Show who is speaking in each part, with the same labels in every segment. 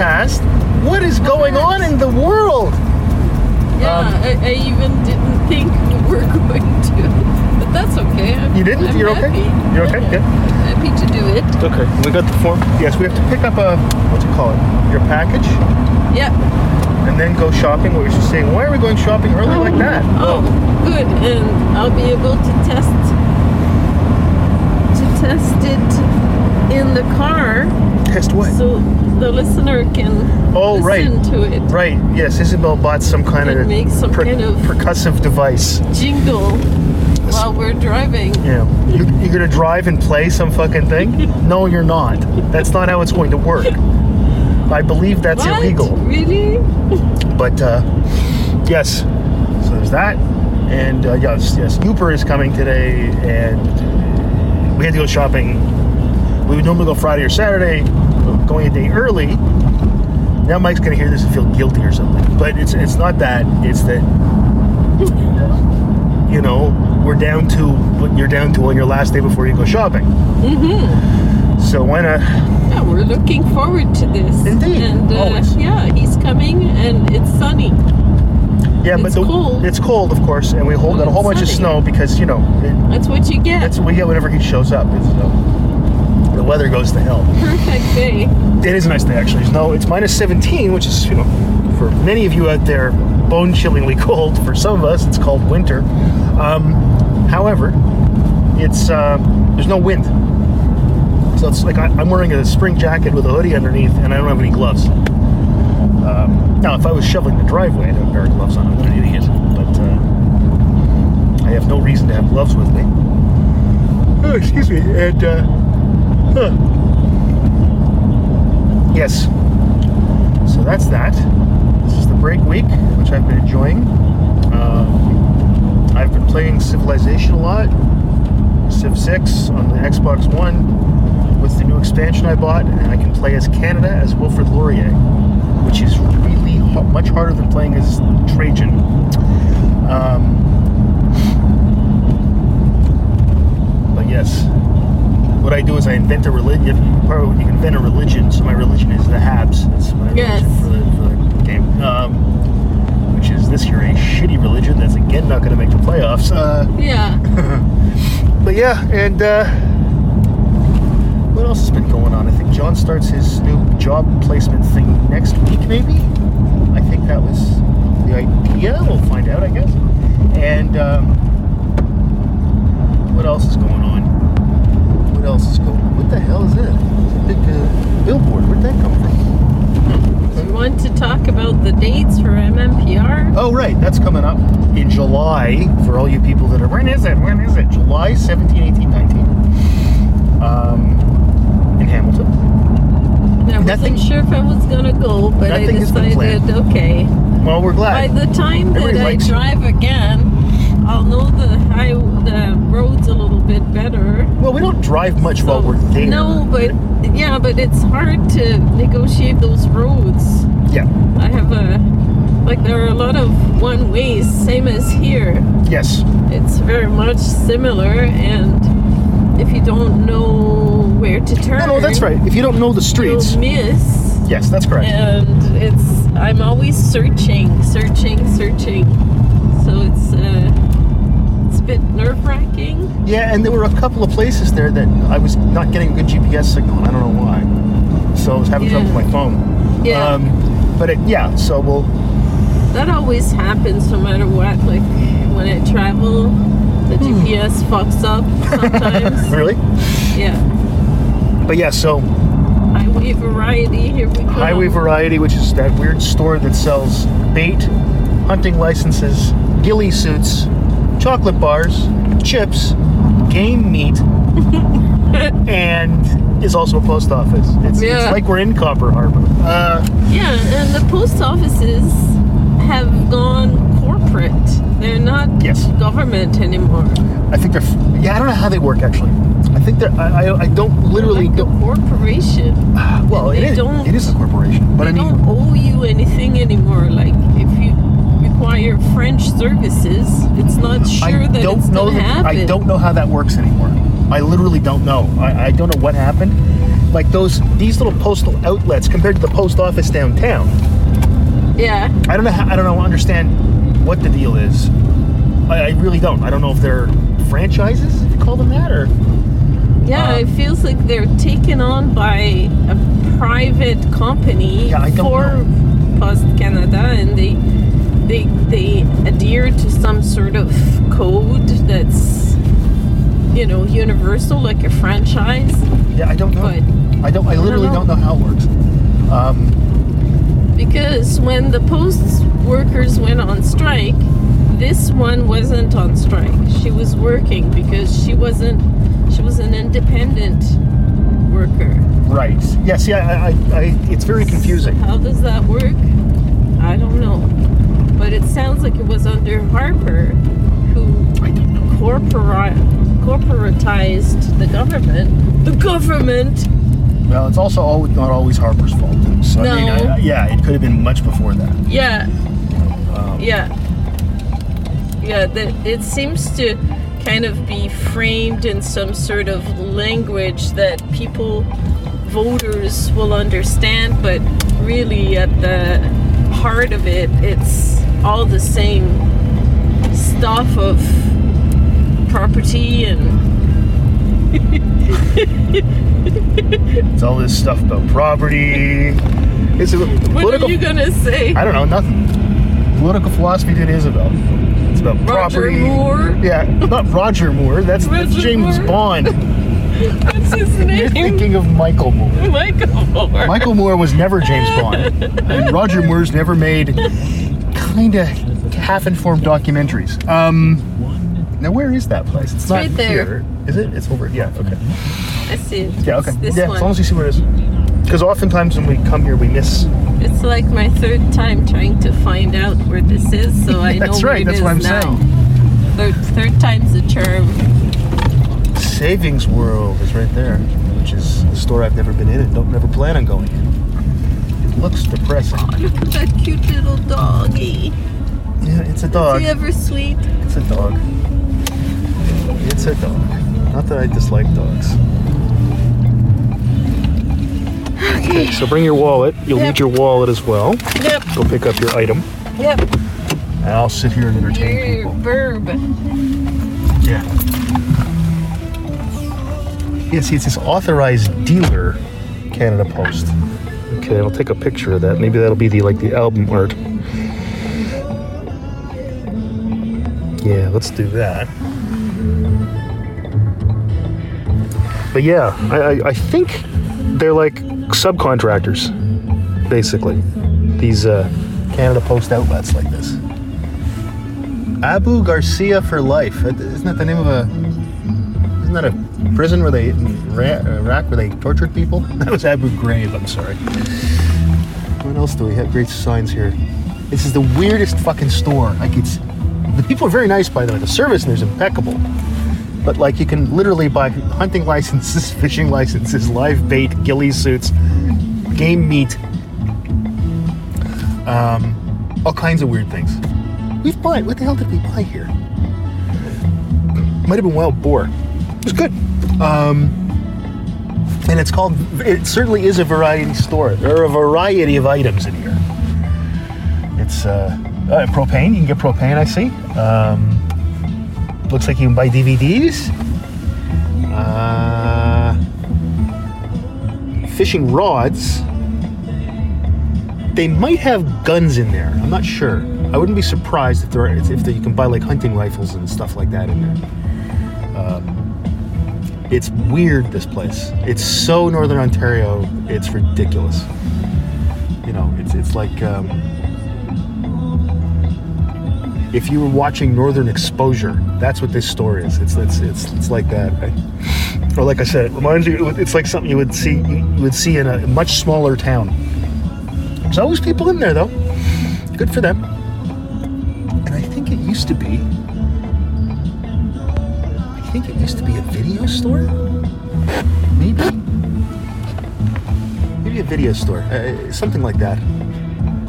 Speaker 1: Podcast. What is going on in the world?
Speaker 2: Yeah,
Speaker 1: Um,
Speaker 2: I, I even didn't think we were going to, but that's okay. I'm,
Speaker 1: You didn't?
Speaker 2: I'm
Speaker 1: You're okay? You're okay?
Speaker 2: Yeah,
Speaker 1: Good.
Speaker 2: I'm happy to do it.
Speaker 1: Okay, we got the form. Yes, we have to pick up a what's it called? Your package,
Speaker 2: Yeah.
Speaker 1: and then go shopping. We were just saying, why are we going shopping early like that?
Speaker 2: Oh, good. And I'll be able to test to test it in the car,
Speaker 1: test what?
Speaker 2: so the listener can
Speaker 1: Oh, right.
Speaker 2: listen to it.
Speaker 1: Right. Yes, Isabel bought some kind of
Speaker 2: make some kind of-
Speaker 1: percussive device.
Speaker 2: Jingle while we're driving.
Speaker 1: Yeah. You, you're gonna drive and play some fucking thing? No, you're not. That's not how it's going to work. I believe that's
Speaker 2: what?
Speaker 1: illegal.
Speaker 2: Really?
Speaker 1: But uh, yes, so there's that, and uh, yes, yes, Uber is coming today, and we had to go shopping. We would normally go Friday or Saturday, going a day early. Now Mike's gonna hear this and feel guilty or something, but it's it's not that. It's that you know we're down to what you're down to on your last day before you go shopping.
Speaker 2: Mm-hmm.
Speaker 1: So why not?
Speaker 2: Yeah, we're looking forward to this.
Speaker 1: Indeed,
Speaker 2: And uh, yeah, he's coming and it's sunny.
Speaker 1: Yeah, but
Speaker 2: It's
Speaker 1: the,
Speaker 2: cold.
Speaker 1: it's cold, of course, and we hold got a whole
Speaker 2: It's
Speaker 1: bunch of snow because you know it,
Speaker 2: That's what you get.
Speaker 1: That's what we get whenever he shows up. Uh, the weather goes to hell.
Speaker 2: Perfect day.
Speaker 1: It is a nice day actually. No, it's minus 17, which is you know for many of you out there bone chillingly cold. For some of us, it's called winter. Um, however, it's uh, there's no wind, so it's like I, I'm wearing a spring jacket with a hoodie underneath, and I don't have any gloves. Um, now, if I was shoveling the driveway, I'd have a pair of gloves on. I'm an idiot, but uh, I have no reason to have gloves with me. Oh, excuse me, and. Uh, Yes. So that's that. This is the break week, which I've been enjoying. Um, I've been playing Civilization a lot. Civ 6 on the Xbox One with the new expansion I bought, and I can play as Canada as Wilfrid Laurier, which is really much harder than playing as Trajan. Um, but yes, what I do is I invent a religion. You can invent a religion. So my religion is the Habs. That's my
Speaker 2: Yes.
Speaker 1: religion for the, for the game. Um, which is this year a shitty religion that's again not going to make the playoffs. Uh,
Speaker 2: Yeah.
Speaker 1: but yeah, and uh, what else has been going on? I think John starts his new job placement thing next week, maybe. I think that was the idea. We'll find out, I guess. And um, what else is going on? What else is going? What the hell is it? It's a big uh, billboard. Where'd that come from?
Speaker 2: you want to talk about the dates for MMPR?
Speaker 1: Oh, right. That's coming up in July for all you people that are. When is it? When is it? July 17, 18, 19. Um, in Hamilton.
Speaker 2: I wasn't
Speaker 1: Nothing-
Speaker 2: sure if I was gonna go, but I
Speaker 1: Nothing has been
Speaker 2: decided okay.
Speaker 1: Well, we're glad.
Speaker 2: By the time that
Speaker 1: Everybody
Speaker 2: I drive again, I'll know the high the roads a little bit better.
Speaker 1: Well, we don't drive much while we're there.
Speaker 2: No, but yeah, but it's hard to negotiate those roads.
Speaker 1: Yeah.
Speaker 2: I have a like there are a lot of one ways, same as here.
Speaker 1: Yes.
Speaker 2: It's very much similar, and if you don't know where to turn,
Speaker 1: No, no, that's right. If you don't know the streets,
Speaker 2: you'll miss.
Speaker 1: yes, that's correct.
Speaker 2: And it's I'm always searching, searching, searching. So it's uh, it's a bit nerve wracking.
Speaker 1: Yeah, and there were a couple of places there that I was not getting a good GPS signal. and I don't know why. So I was having trouble with my phone.
Speaker 2: Yeah.
Speaker 1: Um, but it, yeah, so we'll.
Speaker 2: That always happens no matter what. Like when I travel, the GPS fucks up sometimes.
Speaker 1: Really?
Speaker 2: yeah.
Speaker 1: But yeah, so
Speaker 2: Highway variety, here we go.
Speaker 1: Highway Variety, which is that weird store that sells bait, hunting licenses, ghillie suits, chocolate bars, chips, game meat, and is also a post office. It's, it's like we're in Copper Harbor. Uh,
Speaker 2: Yeah, and the post offices have gone corporate. They're not
Speaker 1: Yes.
Speaker 2: government anymore.
Speaker 1: I think they're. Yeah, I don't know how they work actually. I think they're. I, I, I don't literally.
Speaker 2: Like
Speaker 1: Don't,
Speaker 2: a corporation.
Speaker 1: well, it is,
Speaker 2: don't-
Speaker 1: it is a corporation, but
Speaker 2: they
Speaker 1: I mean,
Speaker 2: don't owe you anything anymore. Like if you require French services, it's not sure
Speaker 1: I
Speaker 2: that
Speaker 1: don't
Speaker 2: it's
Speaker 1: know.
Speaker 2: gonna
Speaker 1: that-
Speaker 2: happen.
Speaker 1: I don't know how that works anymore. I literally don't know. I, I don't know what happened. like those these little postal outlets compared to the post office downtown.
Speaker 2: Yeah.
Speaker 1: I don't know. How, I don't know. Understand what the deal is. I, I really don't. I don't know if they're franchises, if you call them that, or
Speaker 2: Yeah,
Speaker 1: Um,
Speaker 2: it feels like they're taken on by a private company
Speaker 1: Yeah,
Speaker 2: for Post Canada, and they they they adhere to some sort of code that's you know universal, like a franchise.
Speaker 1: yeah, I don't know.
Speaker 2: But
Speaker 1: I don't. I literally
Speaker 2: know.
Speaker 1: don't know how it works. Um,
Speaker 2: because when the post workers went on strike, this one wasn't on strike. She was working because she wasn't. She was an independent worker.
Speaker 1: right. Yes. Yeah. See, I, I, I, it's very confusing.
Speaker 2: So how does that work? I don't know. But it sounds like it was under Harper who corpora- corporatized the government. The government!
Speaker 1: Well, it's also always, not always Harper's fault. So I mean,
Speaker 2: No.
Speaker 1: I, yeah, it could have been much before that.
Speaker 2: Yeah,
Speaker 1: Um,
Speaker 2: yeah. Yeah, the, it seems to kind of be framed in some sort of language that people, voters, will understand, but really at the heart of it, it's all the same stuff of property and
Speaker 1: It's all this stuff about property. It's a
Speaker 2: what are you gonna say?
Speaker 1: I don't know nothing. Political philosophy it is about. It's about
Speaker 2: Roger
Speaker 1: property.
Speaker 2: Moore?
Speaker 1: Yeah, not Roger Moore. That's, that's James
Speaker 2: Moore?
Speaker 1: Bond.
Speaker 2: What's his name?
Speaker 1: You're thinking of Michael Moore.
Speaker 2: Michael Moore.
Speaker 1: Michael Moore was never James Bond, and Roger Moore's never made kind of half-informed documentaries. Um, now where is that place? It's, not
Speaker 2: right there.
Speaker 1: here. Is it? It's over. Yeah. Okay.
Speaker 2: I see it.
Speaker 1: Yeah. Okay. Yeah.
Speaker 2: one.
Speaker 1: As long as you see where it is. Because oftentimes when we come here, we miss.
Speaker 2: It's like my third time trying to find out where this is, so I know
Speaker 1: That's
Speaker 2: where
Speaker 1: right,
Speaker 2: it
Speaker 1: that's
Speaker 2: is
Speaker 1: what I'm
Speaker 2: now.
Speaker 1: saying.
Speaker 2: Third, third time's the charm.
Speaker 1: Savings World is right there, which is a store I've never been in and don't never plan on going in. Looks depressing.
Speaker 2: Look at that cute little doggy.
Speaker 1: Yeah, it's a dog.
Speaker 2: Is he ever sweet?
Speaker 1: It's a dog. It's a dog. Not that I dislike dogs. Okay, so bring your wallet. You'll
Speaker 2: Yep.
Speaker 1: need your wallet as well.
Speaker 2: Yep,
Speaker 1: Go pick up your item.
Speaker 2: yep.
Speaker 1: And I'll sit here and entertain
Speaker 2: Your
Speaker 1: people.
Speaker 2: verb.
Speaker 1: Yeah. Yeah, see, it says authorized dealer, Canada Post. Okay, I'll take a picture of that. Maybe that'll be the like the album art. Yeah, let's do that. But yeah, I, I, I think they're like subcontractors, basically. These uh, Canada Post outlets like this. Abu Garcia for life. Uh, Isn't that the name of a? Isn't that a prison where they in Iraq where they tortured people? That was Abu Ghraib. I'm sorry. What else do we have? Great signs here. This is the weirdest fucking store. Like it's, the people are very nice by the way. The service there's impeccable. But like you can literally buy hunting licenses, fishing licenses, live bait, ghillie suits, game meat, um, all kinds of weird things. We've bought. What the hell did we buy here? Might have been wild boar. It was good. Um, and it's called. It certainly is a variety store. There are a variety of items in here. It's uh, uh, propane. You can get propane. I see. Um, looks like you can buy DVDs. Uh, fishing rods. They might have guns in there. I'm not sure. I wouldn't be surprised if there are, if you can buy like hunting rifles and stuff like that in there. It's weird. This place. It's so Northern Ontario. It's ridiculous. You know, it's it's like um, if you were watching Northern Exposure. That's what this store is. It's it's it's, it's like that. I- or like I said, it reminds you. It's like something you would see you would see in a much smaller town. There's always people in there though. Good for them. And I think it used to be. I think it used to be a video store. Maybe. Maybe a video store, uh, something like that.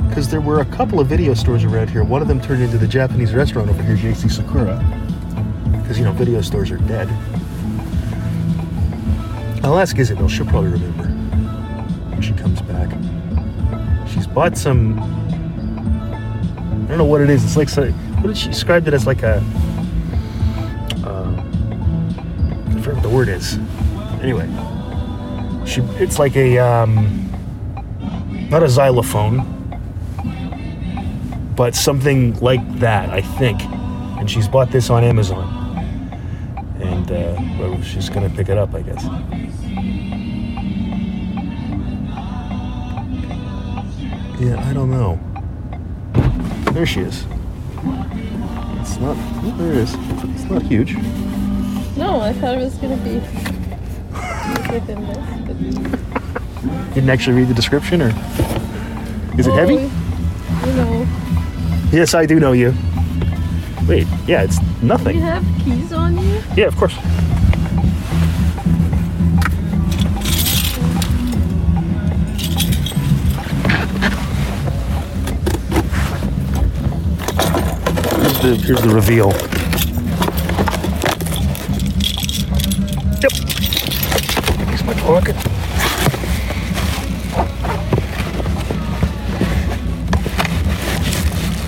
Speaker 1: Because there were a couple of video stores around here. One of them turned into the Japanese restaurant over here, JC Sakura. Because you know video stores are dead. I'll ask Isabel. She'll probably remember. when she comes back. She's bought some. I don't know what it is. It's like what did she describe it as? Like a. word is. Anyway, she it's like a um, not a xylophone, but something like that. I think, and she's bought this on Amazon, and uh, well, she's gonna pick it up, I guess. Yeah, I don't know. There she is. It's not. Oh, there it is. It's not huge.
Speaker 2: No, I thought it was gonna be within this.
Speaker 1: Didn't actually read the description, or is it
Speaker 2: Oh,
Speaker 1: heavy?
Speaker 2: You know,
Speaker 1: Yes, I do know you. Wait, yeah, it's
Speaker 2: do
Speaker 1: nothing.
Speaker 2: you have keys on you?
Speaker 1: Yeah, of course. Here's the, here's the reveal.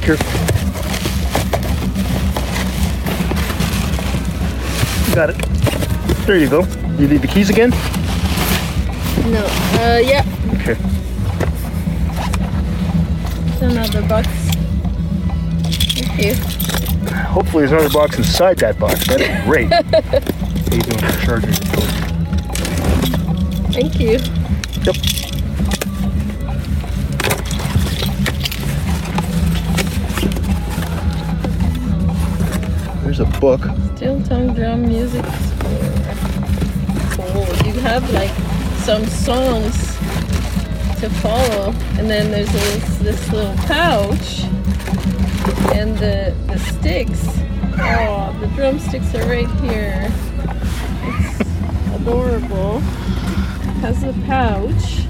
Speaker 1: Here. Got it. There you go. You need the keys again?
Speaker 2: No. Uh, yeah.
Speaker 1: Okay.
Speaker 2: Another box. Thank you.
Speaker 1: Hopefully there's another box inside that box. That'd be great. How you doing for charging your?
Speaker 2: Thank you.
Speaker 1: Yep. There's a book.
Speaker 2: Steel tongue drum music score. Cool. You have like some songs to follow, and then there's this, this little pouch, and the the sticks. Oh, the drumsticks are right here. It's adorable. Has a pouch.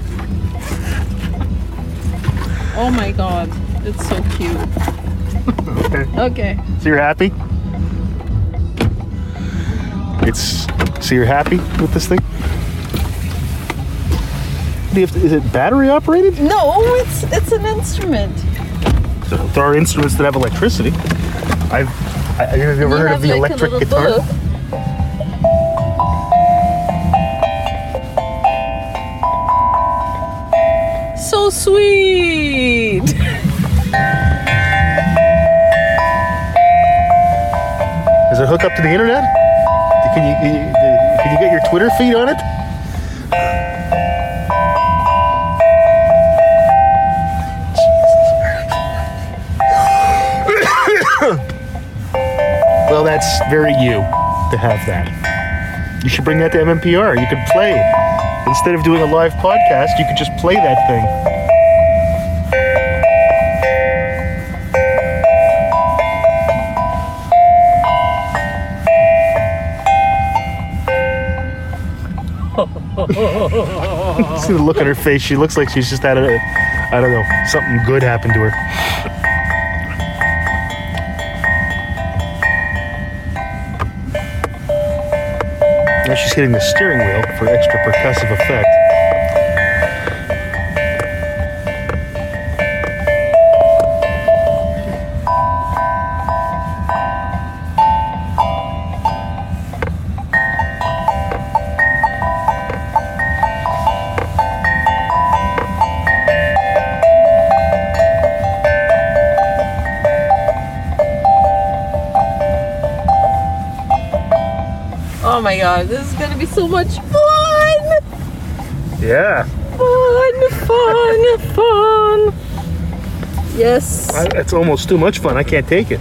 Speaker 2: Oh my god, it's so cute.
Speaker 1: Okay.
Speaker 2: Okay.
Speaker 1: So you're happy? It's so you're happy with this thing? Do you have to- is it battery operated?
Speaker 2: No, it's it's an instrument.
Speaker 1: So there are instruments that have electricity. I've I, have you ever
Speaker 2: You
Speaker 1: heard
Speaker 2: have
Speaker 1: of the
Speaker 2: like
Speaker 1: electric
Speaker 2: little
Speaker 1: guitar?
Speaker 2: book. So sweet.
Speaker 1: Does it hook up to the internet? Twitter feed on it? well, that's very you to have that. You should bring that to MMPR. You could play instead of doing a live podcast. You could just play that thing. See the look on her face. She looks like she's just had a, I don't know, something good happened to her. Now she's hitting the steering wheel for extra percussive effect.
Speaker 2: God, this is gonna be so much fun!
Speaker 1: Yeah,
Speaker 2: Fun, fun, fun. Yes.
Speaker 1: I, that's almost too much fun. I can't take it.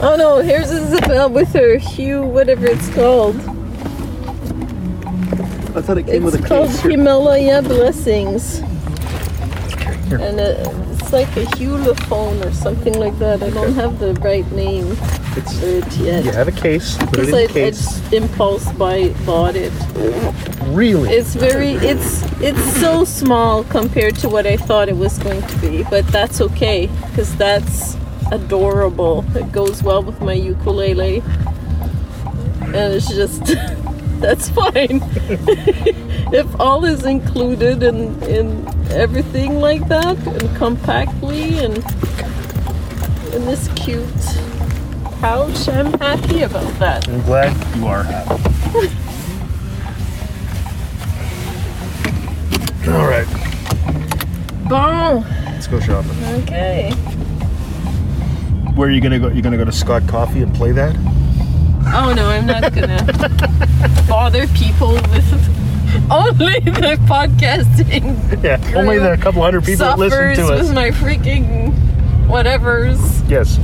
Speaker 2: Oh no, here's Isabel with her Hue, whatever it's called.
Speaker 1: I thought it came
Speaker 2: It's with a It's called Himalaya Blessings.
Speaker 1: Here.
Speaker 2: And uh, it's like a Hulophone or something like that. I don't have the right name
Speaker 1: It's,
Speaker 2: it yet.
Speaker 1: you have a case. Put it in
Speaker 2: I,
Speaker 1: the case.
Speaker 2: just impulse buy bought it.
Speaker 1: Really?
Speaker 2: It's very it's it's so small compared to what I thought it was going to be, but that's okay because that's adorable. It goes well with my ukulele, and it's just that's fine. if all is included in in everything like that and compactly and in this cute pouch, I'm happy about that.
Speaker 1: I'm glad you are happy. All right,
Speaker 2: Bon,
Speaker 1: let's go shopping.
Speaker 2: okay.
Speaker 1: Where are you gonna go? You're gonna go to Scott Coffee and play that?
Speaker 2: Oh no, I'm not gonna bother people with only the podcasting
Speaker 1: Yeah, only the couple hundred people that listen to
Speaker 2: with my freaking whatevers.
Speaker 1: Yes.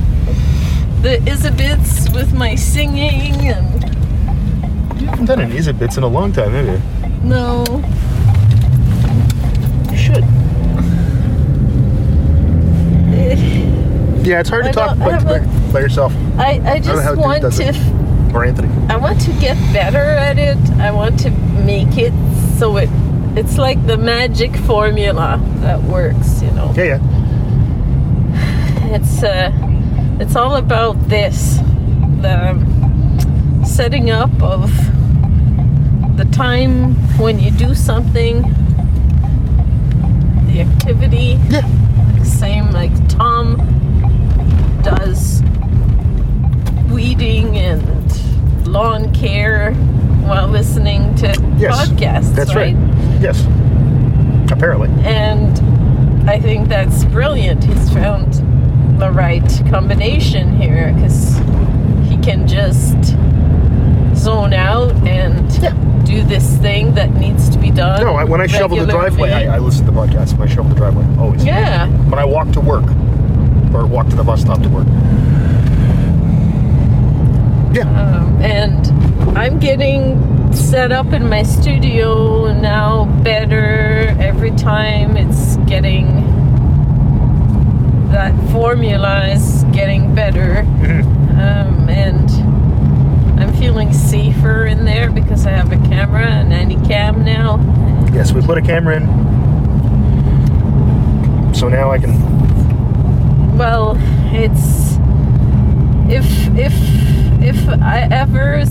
Speaker 2: The Isabits with my singing and
Speaker 1: You haven't done an Isabits in a long time, have you?
Speaker 2: no.
Speaker 1: You should. Yeah, it's hard to
Speaker 2: I
Speaker 1: talk by, by,
Speaker 2: a-
Speaker 1: by yourself.
Speaker 2: I, I just
Speaker 1: Dude
Speaker 2: want to
Speaker 1: it. Or Anthony.
Speaker 2: I want to get better at it. I want to make it so it it's like the magic formula that works, you know.
Speaker 1: Yeah, yeah.
Speaker 2: It's uh, it's all about this, the setting up of the time when you do something, the activity.
Speaker 1: Yeah.
Speaker 2: Same like Tom does weeding and lawn care while listening to
Speaker 1: Yes.
Speaker 2: podcasts.
Speaker 1: That's right. Yes. Apparently.
Speaker 2: and I think that's brilliant. He's found the right combination here because he can just zone out and
Speaker 1: Yeah.
Speaker 2: do this thing that needs to be done.
Speaker 1: No, I, when I shovel the driveway, I, I listen to podcasts when I shovel the driveway. Always.
Speaker 2: yeah,
Speaker 1: When I walk to work. Or walk to the bus stop to work. Yeah.
Speaker 2: um, and I'm getting set up in my studio now better every time. It's getting that formula is getting better.
Speaker 1: Mhm.
Speaker 2: um, and I'm feeling safer in there because I have a camera, a nanny cam now.
Speaker 1: Yes, we put a camera in. So now I can.
Speaker 2: Well, it's if if if I ever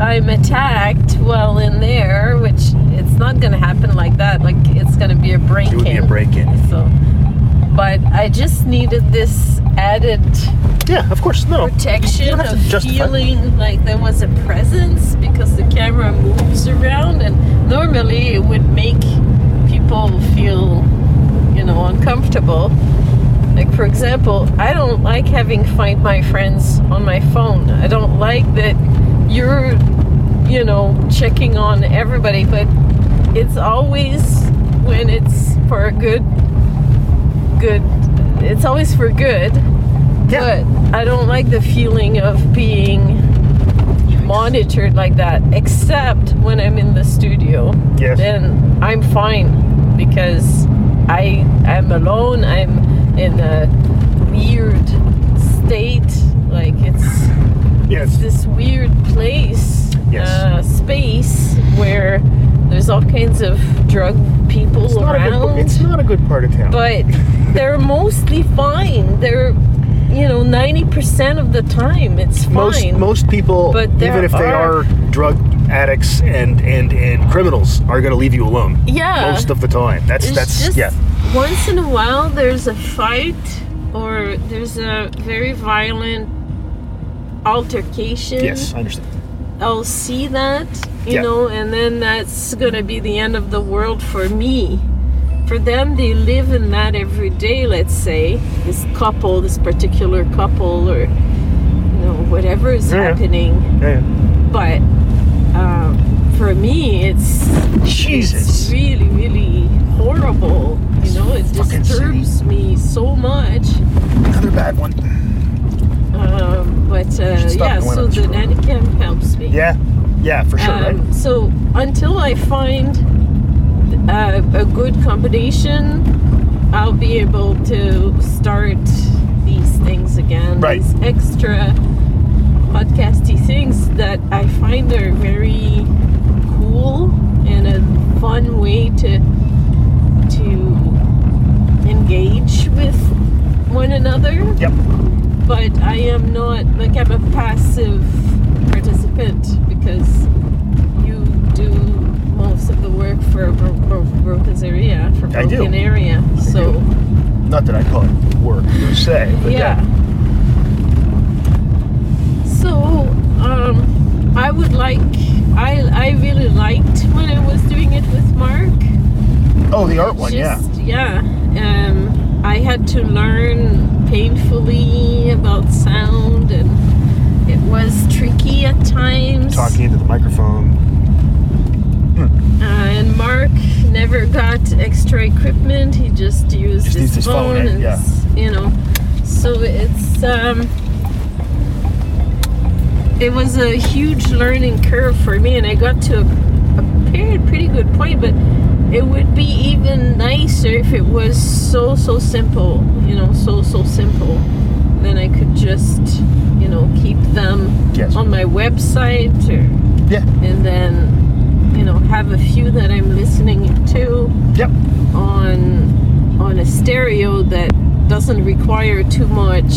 Speaker 2: I'm attacked while in there, which it's not gonna happen like that. Like it's gonna be a break
Speaker 1: It would be a break in.
Speaker 2: So, but I just needed this added
Speaker 1: Yeah, of course. No.
Speaker 2: Protection of feeling like there was a presence because the camera moves around and normally it would make people feel you know uncomfortable like for example i don't like having find my friends on my phone i don't like that you're you know checking on everybody but it's always when it's for a good good it's always for good
Speaker 1: Yeah.
Speaker 2: but I don't like the feeling of being monitored like that, except when I'm in the studio.
Speaker 1: Yes.
Speaker 2: Then I'm fine because I am alone. I'm in a weird state. Like it's
Speaker 1: Yes.
Speaker 2: this weird place,
Speaker 1: Yes.
Speaker 2: uh, space where there's all kinds of drug people
Speaker 1: It's not,
Speaker 2: around
Speaker 1: good, it's not a good part of town.
Speaker 2: but they're mostly fine. They're, you know, ninety percent of the time it's fine.
Speaker 1: most most people,
Speaker 2: But
Speaker 1: even if they
Speaker 2: are-
Speaker 1: are drug addicts and and and criminals, are going to leave you alone.
Speaker 2: yeah,
Speaker 1: Most of the time. That's
Speaker 2: it's
Speaker 1: that's
Speaker 2: just
Speaker 1: yeah.
Speaker 2: once in a while there's a fight or there's a very violent altercation.
Speaker 1: Yes, I understand.
Speaker 2: I'll see that, you
Speaker 1: Yeah.
Speaker 2: know, and then that's gonna be the end of the world for me. For them, they live in that every day, let's say. This couple, this particular couple, or, you know, whatever is
Speaker 1: Yeah.
Speaker 2: happening.
Speaker 1: Yeah.
Speaker 2: But um, for me, it's,
Speaker 1: Jesus.
Speaker 2: it's really, really horrible. You know, it
Speaker 1: fucking
Speaker 2: disturbs me so much.
Speaker 1: Another bad one.
Speaker 2: Um, but uh, yeah, so the nanny cam helps me.
Speaker 1: Yeah, yeah, for sure, right?
Speaker 2: Um, So until I find uh, a good combination, I'll be able to start these things again.
Speaker 1: Right.
Speaker 2: These extra podcasty things that I find are very cool and a fun way to to engage with one another
Speaker 1: Yep.
Speaker 2: but I am not like I'm a passive participant because you do most of the work for Bro- Bro- Broca's area, for
Speaker 1: I do.
Speaker 2: Broken area. So
Speaker 1: do. Not that I call it work per se, but
Speaker 2: yeah.
Speaker 1: yeah.
Speaker 2: So um, I would like. I I really liked when I was doing it with Mark.
Speaker 1: Oh, the art one, yeah.
Speaker 2: Just- yeah. Um, I had to learn painfully about sound, and it was tricky at times.
Speaker 1: Talking into the microphone.
Speaker 2: Uh, and Mark never got extra equipment. He just used
Speaker 1: Just
Speaker 2: his,
Speaker 1: his phone,
Speaker 2: phone,
Speaker 1: eh?
Speaker 2: and
Speaker 1: Yeah.
Speaker 2: you know. So it's um, it was a huge learning curve for me, and I got to a, a pretty pretty good point. But it would be even nicer if it was so so simple. You know, so so simple. Then I could just you know keep them
Speaker 1: Yes.
Speaker 2: on my website or
Speaker 1: Yeah.
Speaker 2: and then you know have a few that I'm listening to
Speaker 1: Yep.
Speaker 2: on on a stereo that doesn't require too much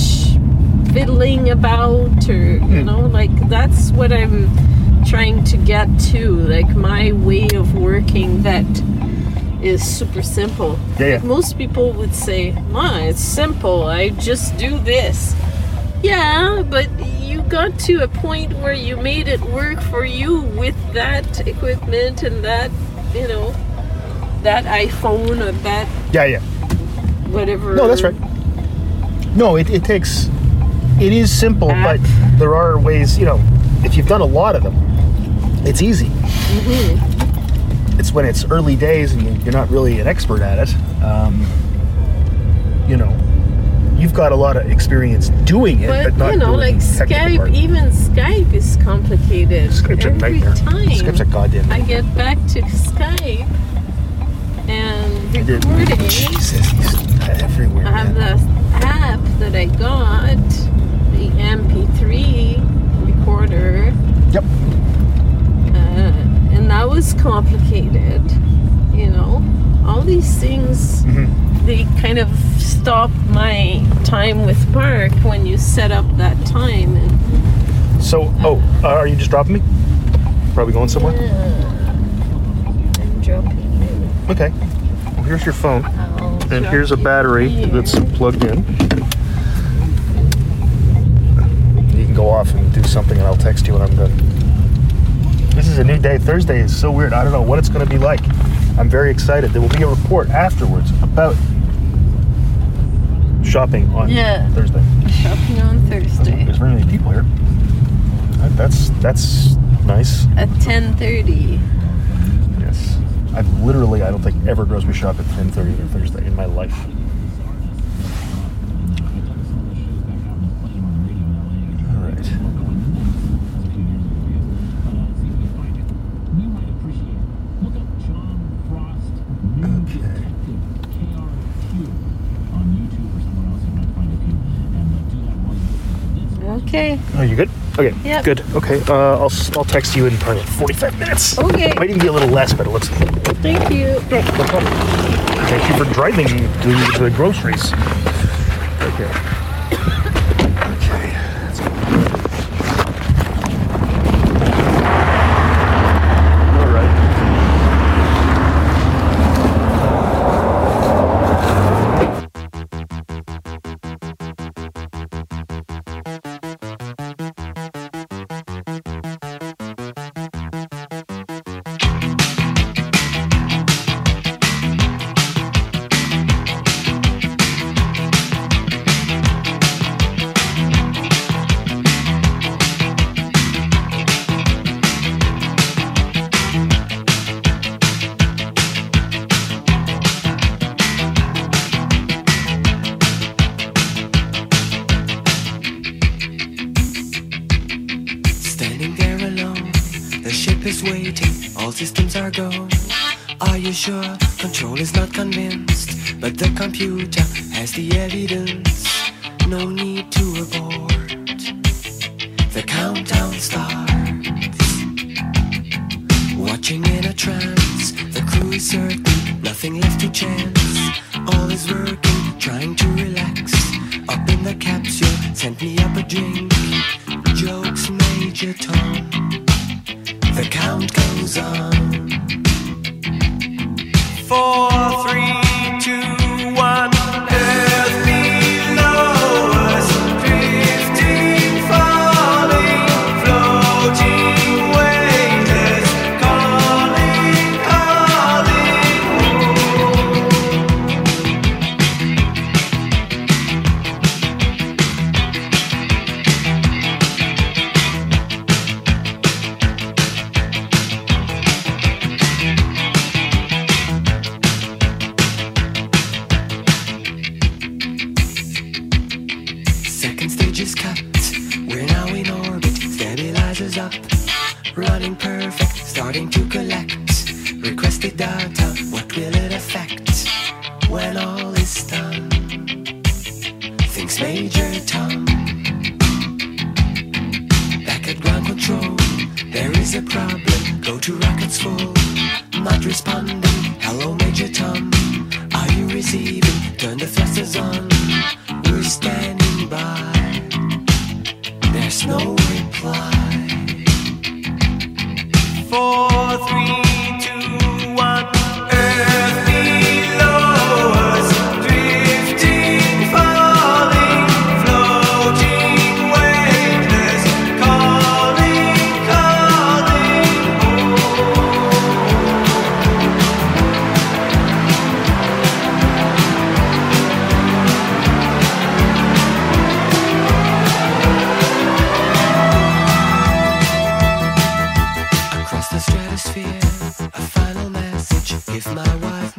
Speaker 2: fiddling about or you
Speaker 1: Mm.
Speaker 2: know like that's what I'm trying to get to like my way of working that is super simple
Speaker 1: Yeah, yeah.
Speaker 2: Like, most people would say ma it's simple I just do this yeah, but you got to a point where you made it work for you with that equipment and that, you know, that iPhone or that
Speaker 1: Yeah, yeah.
Speaker 2: whatever.
Speaker 1: No, that's right. No, it, it takes. It is simple,
Speaker 2: App.
Speaker 1: but there are ways. You know, if you've done a lot of them, it's easy.
Speaker 2: Mm-hmm.
Speaker 1: It's when it's early days and you- you're not really an expert at it. Um, you know, you've got a lot of experience doing it, but,
Speaker 2: But, you know, like Skype,
Speaker 1: part.
Speaker 2: even Skype is complicated.
Speaker 1: Skype's a
Speaker 2: Every
Speaker 1: nightmare.
Speaker 2: time
Speaker 1: Skype's a goddamn
Speaker 2: I get back to Skype and recording.
Speaker 1: Jesus, he's everywhere.
Speaker 2: I have
Speaker 1: man.
Speaker 2: the app that I got, the MP3 recorder,
Speaker 1: Yep.
Speaker 2: uh, and that was complicated. You know, all these things
Speaker 1: hmm
Speaker 2: they kind of stop my time with Mark when you set up that time. And
Speaker 1: So, oh, uh, are you just dropping me? Probably going somewhere.
Speaker 2: I'm dropping you.
Speaker 1: Okay. Well, here's your phone.
Speaker 2: I'll
Speaker 1: And here's a battery
Speaker 2: here.
Speaker 1: that's plugged in. You can go off and do something, and I'll text you when I'm done. This is a new day. Thursday is so weird. I don't know what it's going to be like. I'm very excited. There will be a report afterwards about shopping on
Speaker 2: Yeah.
Speaker 1: Thursday.
Speaker 2: shopping on Thursday
Speaker 1: There's very many people here. That- That's that's nice.
Speaker 2: at 10:30.
Speaker 1: Yes. I've literally, I don't think, ever grocery shop at 10:30 on Thursday in my life. All right. Okay.
Speaker 2: Okay.
Speaker 1: Oh, you good? Okay.
Speaker 2: Yep.
Speaker 1: Good. Okay. Uh, I'll I'll text you in probably 45 minutes.
Speaker 2: Okay.
Speaker 1: Might even be a little less, but it looks.
Speaker 2: Thank you.
Speaker 1: No, no problem. Thank you for driving to the groceries. Okay.
Speaker 3: Relax. Up in the capsule, sent me up a drink. Jokes, Major Tom.
Speaker 4: The count goes on. Four, three,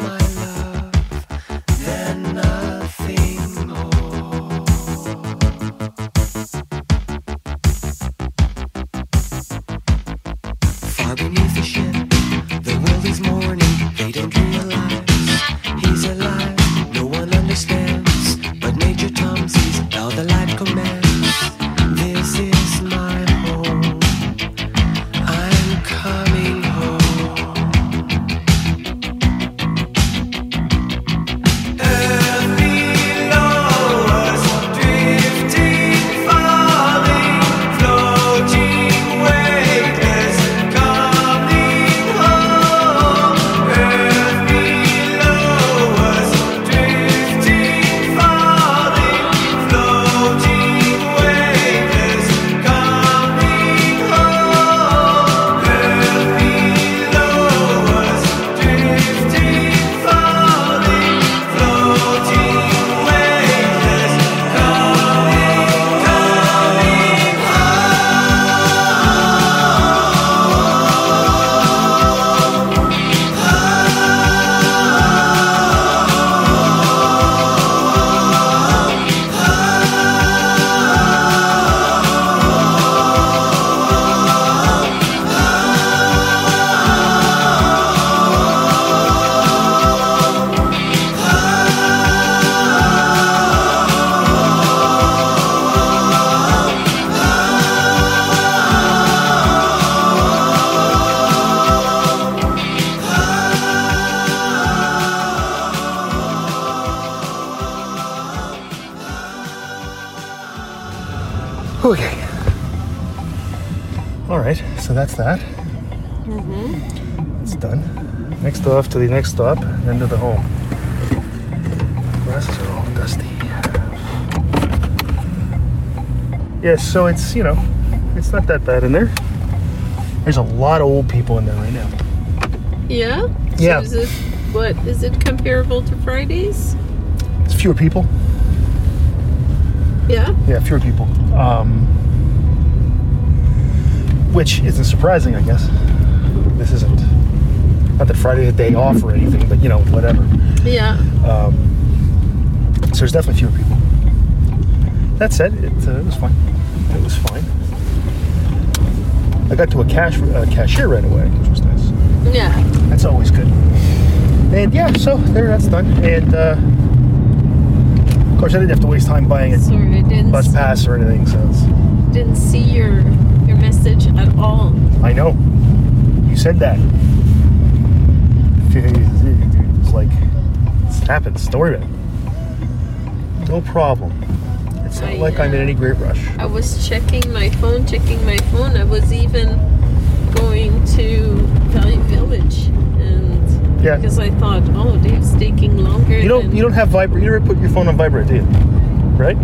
Speaker 4: my
Speaker 1: that's that. It's done. Next off to the next stop, then to the home. Glasses are all dusty. Yes, so it's, you know, it's not that bad in there. There's a lot of old people in there right now.
Speaker 2: Yeah?
Speaker 1: Yeah.
Speaker 2: So is it, what, is it comparable to Fridays?
Speaker 1: It's fewer people.
Speaker 2: Yeah?
Speaker 1: Yeah, fewer people. Um, which isn't surprising, I guess. This isn't. Not that Friday's a day off or anything, but you know, whatever.
Speaker 2: Yeah.
Speaker 1: Um, so there's definitely fewer people. That said, it, uh, it was fine. It was fine. I got to a cash uh, cashier right away, which was nice.
Speaker 2: Yeah.
Speaker 1: That's always good. And yeah, so there, that's done. And uh, of course, I didn't have to waste time buying a
Speaker 2: Sorry,
Speaker 1: bus pass or anything. So it's,
Speaker 2: didn't see your message at all.
Speaker 1: I know. You said that. It's like it's worry about it. No problem. It's not
Speaker 2: I,
Speaker 1: like I'm in any great rush.
Speaker 2: I was checking my phone, checking my phone. I was even going to Valley Village, and
Speaker 1: Yeah.
Speaker 2: because I thought, oh, Dave's taking longer.
Speaker 1: You don't you don't have vibrate. You never put your phone on vibrate, do you? Right?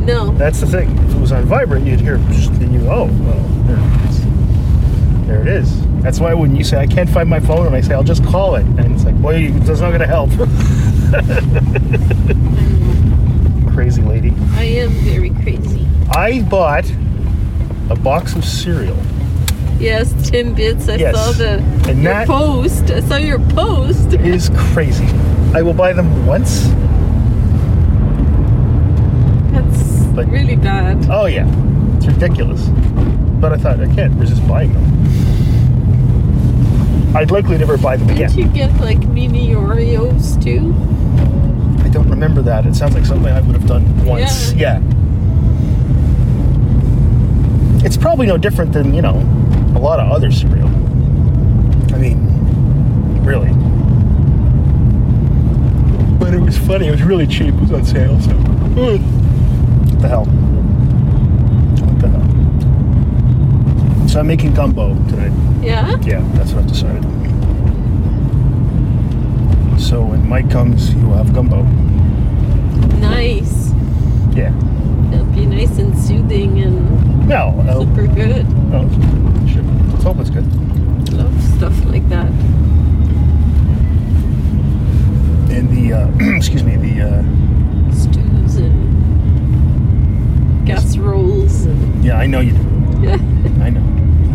Speaker 2: No.
Speaker 1: That's the thing. If it was on vibrate, you'd hear, and you oh well, there it is. There it is. That's why when you say I can't find my phone, and I say I'll just call it, and it's like, boy, that's not gonna help. Crazy lady.
Speaker 2: I am very crazy.
Speaker 1: I bought a box of cereal.
Speaker 2: Yes, Timbits. I
Speaker 1: Yes.
Speaker 2: saw the
Speaker 1: And
Speaker 2: your
Speaker 1: that-
Speaker 2: post. I saw your post.
Speaker 1: It is crazy. I will buy them once.
Speaker 2: That's
Speaker 1: But-
Speaker 2: really bad.
Speaker 1: Oh yeah, it's ridiculous. But I thought I can't resist buying them. I'd likely never buy them again.
Speaker 2: Didn't you get like mini Oreos too?
Speaker 1: I don't remember that. It sounds like something I would have done once. Yeah. Yeah. It's probably no different than, you know, a lot of other cereal. I mean, really. But it was funny. It was really cheap. It was on sale, so. Hmm. What the hell? What the hell? So I'm making gumbo tonight.
Speaker 2: Yeah.
Speaker 1: Yeah, that's what I've decided. So when Mike comes, he will have gumbo.
Speaker 2: Nice.
Speaker 1: Yeah.
Speaker 2: It'll be nice and soothing and
Speaker 1: No,
Speaker 2: super good.
Speaker 1: no, shit. Let's hope it's good.
Speaker 2: Love stuff like that.
Speaker 1: And the, uh, excuse me, the, uh,
Speaker 2: Stews and casseroles and
Speaker 1: yeah, I know you do. I know.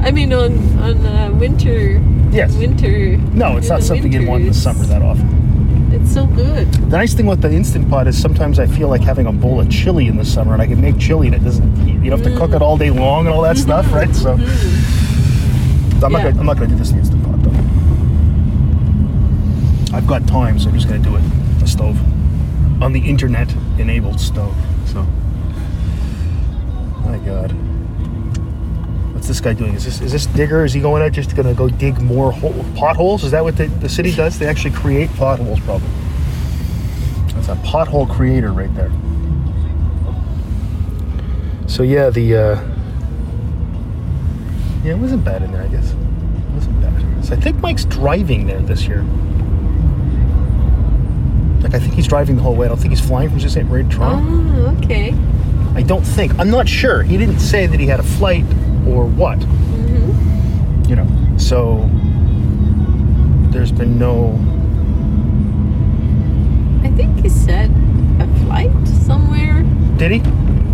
Speaker 2: I mean on on uh, winter
Speaker 1: Yes.
Speaker 2: winter.
Speaker 1: No, it's not
Speaker 2: the
Speaker 1: something you'd want in the summer that often.
Speaker 2: It's so good.
Speaker 1: The nice thing with the Instant Pot is sometimes I feel like having a bowl of chili in the summer and I can make chili and it doesn't, you don't have to cook it all day long and all that stuff, right? So, I'm, not
Speaker 2: Mm-hmm. Yeah.
Speaker 1: gonna, I'm not going to do this in the Instant Pot though. I've got time, so I'm just going to do it on a stove. On the internet enabled stove. So, my God. This guy doing? Is this is this digger? Is he going out just gonna go dig more hole, potholes? Is that what the, the city does? They actually create potholes, probably. That's a pothole creator right there. So yeah, the uh, yeah, it wasn't bad in there. I guess it wasn't bad. So I think Mike's driving there this year. Like I think he's driving the whole way. I don't think he's flying from Sault Ste. Marie to Toronto.
Speaker 2: Oh, okay.
Speaker 1: I don't think. I'm not sure. He didn't say that he had a flight or what.
Speaker 2: Mm-hmm.
Speaker 1: You know. So there's been no.
Speaker 2: I think he said a flight somewhere.
Speaker 1: Did he?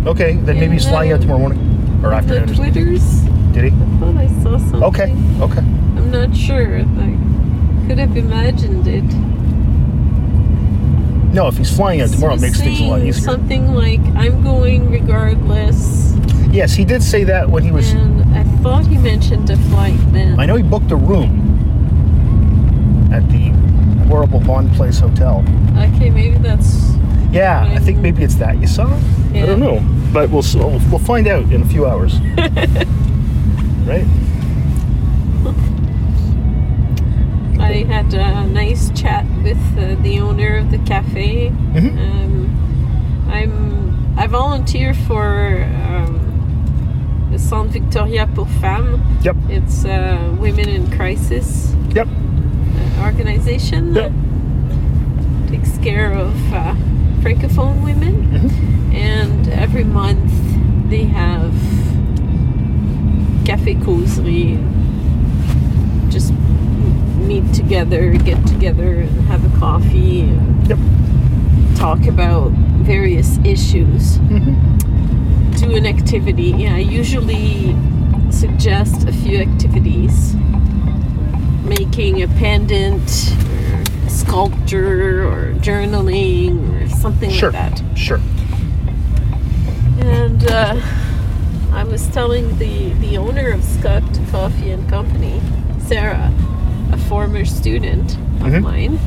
Speaker 1: Okay, then maybe he's flying out tomorrow morning or
Speaker 2: The
Speaker 1: afternoon. something.
Speaker 2: Twitters.
Speaker 1: Did he?
Speaker 2: I thought I saw something.
Speaker 1: Okay. Okay.
Speaker 2: I'm not sure. I could have imagined it.
Speaker 1: No, if he's flying out tomorrow, it makes things a lot easier.
Speaker 2: Something like, "I'm going regardless,"
Speaker 1: Yes, he did say that when he was.
Speaker 2: and I thought he mentioned a flight then.
Speaker 1: I know he booked a room at the horrible Bond Place Hotel.
Speaker 2: Okay, maybe that's.
Speaker 1: Yeah, I think maybe it's that you saw.
Speaker 2: Yeah.
Speaker 1: I don't know, but we'll we'll we'll find out in a few hours. right?
Speaker 2: I had a nice chat with uh, the owner of the cafe.
Speaker 1: Mm -hmm.
Speaker 2: Um, I'm I volunteer for um, Centre Victoria pour Femmes.
Speaker 1: Yep.
Speaker 2: It's uh, Women in Crisis
Speaker 1: Yep.
Speaker 2: uh, organization
Speaker 1: Yep.
Speaker 2: that takes care of uh, francophone women.
Speaker 1: Mhm.
Speaker 2: And every month they have cafe causerie. Just meet together, get together, and have a coffee, and
Speaker 1: Yep.
Speaker 2: talk about various issues.
Speaker 1: Mhm.
Speaker 2: Do an activity. Yeah, I usually suggest a few activities. Making a pendant, or a sculpture, or journaling, or something
Speaker 1: Sure.
Speaker 2: like that.
Speaker 1: Sure.
Speaker 2: And uh, I was telling the, the owner of Scott Coffee and Company, Sarah, a former student of
Speaker 1: Mhm.
Speaker 2: mine,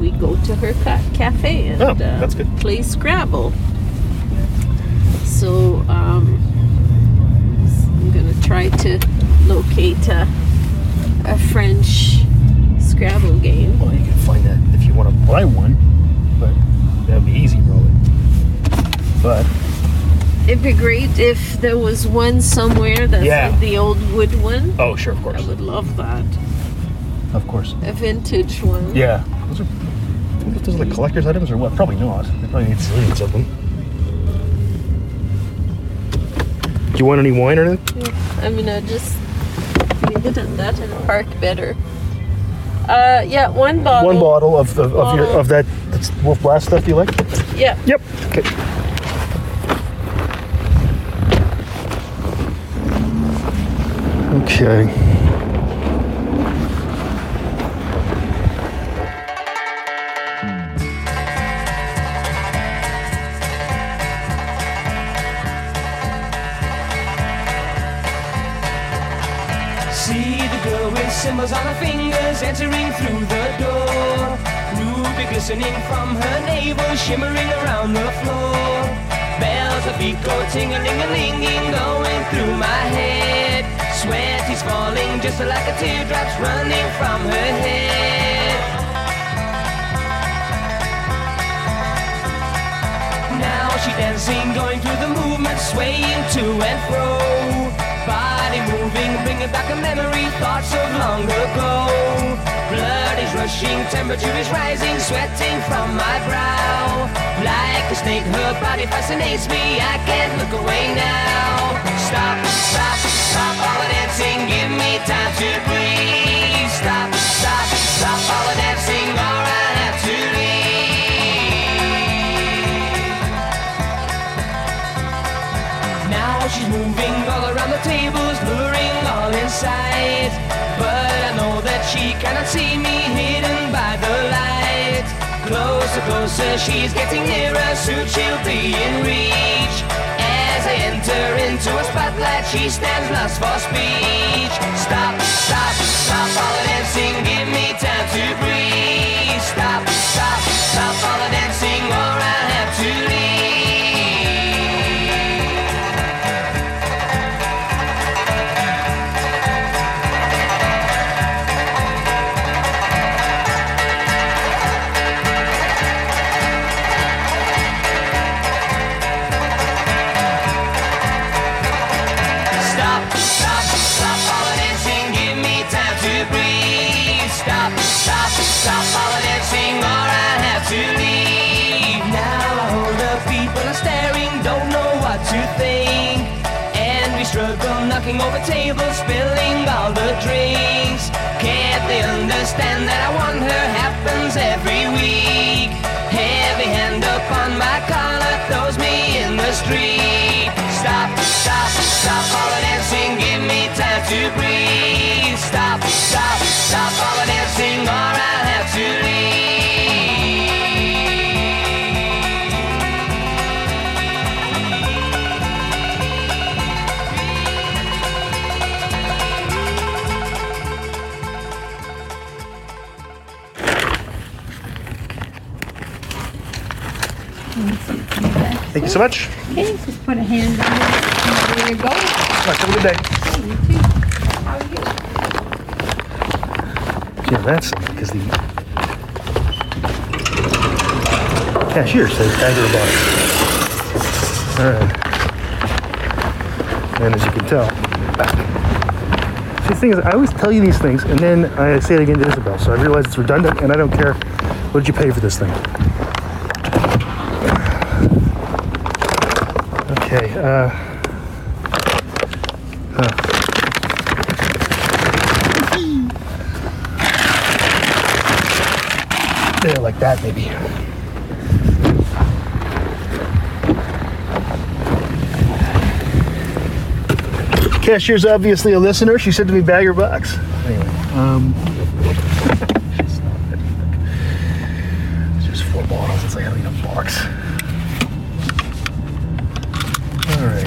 Speaker 2: we go to her ca- cafe and
Speaker 1: Oh,
Speaker 2: uh,
Speaker 1: that's good.
Speaker 2: play Scrabble. So um, I'm gonna try to locate a, a French Scrabble game.
Speaker 1: Well, you can find that if you want to buy one, but that'd be easy, probably. But
Speaker 2: It'd be great if there was one somewhere that's
Speaker 1: Yeah.
Speaker 2: like the old wood one.
Speaker 1: Oh, sure, of course.
Speaker 2: I would love that.
Speaker 1: Of course.
Speaker 2: A vintage one.
Speaker 1: Yeah. Those are, I wonder if those are like collector's items or what? Probably not. They probably need zillions of them. Do you want any wine or anything?
Speaker 2: I'm gonna just leave it that and park better. Uh, yeah, one bottle.
Speaker 1: One bottle of, of, of your of that that's Wolf Blass stuff you like?
Speaker 2: Yeah.
Speaker 1: Yep. Okay. Okay.
Speaker 3: Glistening from her navel, shimmering around the floor. Bells of feet go ting-a-ling-a-linging, going through my head. Sweat is falling just like a teardrops running from her head. Now she dancing, going through the movement, swaying to and fro. Body moving, bringing back a memory, thoughts of long ago. Blood is rushing, temperature is rising, sweating from my brow. Like a snake, her body fascinates me, I can't look away now. Stop, Closer, she's getting nearer, soon she'll be in reach. As I enter into a spotlight, she stands lost for speech. Stop, stop, stop all the dancing, give me time to breathe. Stop, stop, stop all the dancing, oh. Tables, spilling all the drinks. Can't they understand that I want her happens
Speaker 1: Thank you so much.
Speaker 5: Okay, just put a hand on it. There you go.
Speaker 1: Have a good day.
Speaker 5: You too. How are you?
Speaker 1: Yeah, that's because the cashier says Tiger Box. All right. And as you can tell, back. See, the thing is, I always tell you these things, and then I say it again to Isabel, so I realize it's redundant, and I don't care. What did you pay for this thing? Okay. Uh, huh. There, like that, maybe. Cashier's obviously a listener. She said to me, bag your box. Anyway, um, it's just four bottles. It's like having a box. All right.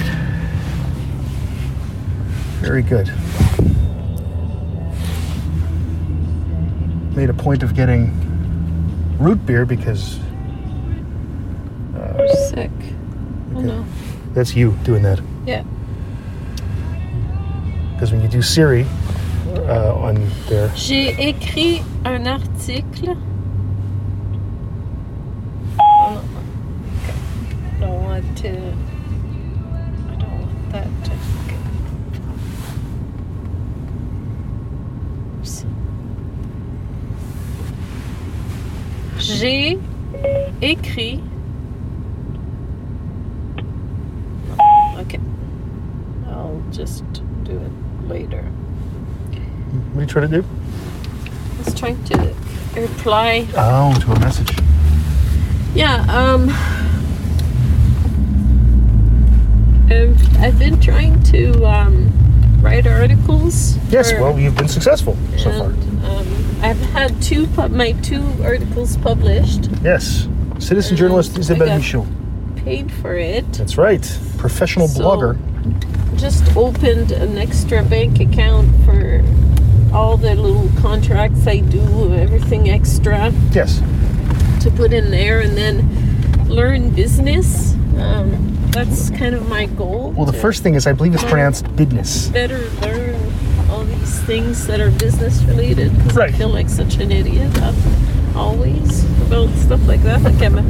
Speaker 1: Very good. Made a point of getting root beer because
Speaker 2: I'm sick. Oh no.
Speaker 1: that's you doing that.
Speaker 2: Yeah.
Speaker 1: Because when you do Siri uh, on there,
Speaker 2: J'ai écrit un article. Reply.
Speaker 1: Oh, to a message.
Speaker 2: Yeah, um. I've, I've been trying to um, write articles.
Speaker 1: Yes,
Speaker 2: for-
Speaker 1: well, you've been successful so far.
Speaker 2: and, um, I've had two pub- my two articles published,
Speaker 1: Yes. Citizen
Speaker 2: and
Speaker 1: journalist Isabelle Michaud.
Speaker 2: paid for it.
Speaker 1: That's right. Professional
Speaker 2: So-
Speaker 1: blogger.
Speaker 2: Just opened an extra bank account for all the little contracts I do, everything extra
Speaker 1: Yes.
Speaker 2: to put in there, and then learn business. Um, that's kind of my goal.
Speaker 1: Well, the first thing is I believe it's pronounced business.
Speaker 2: better learn all these things that are business related. 'cause
Speaker 1: Right.
Speaker 2: I feel like such an idiot uh, always about stuff like that. Like I'm a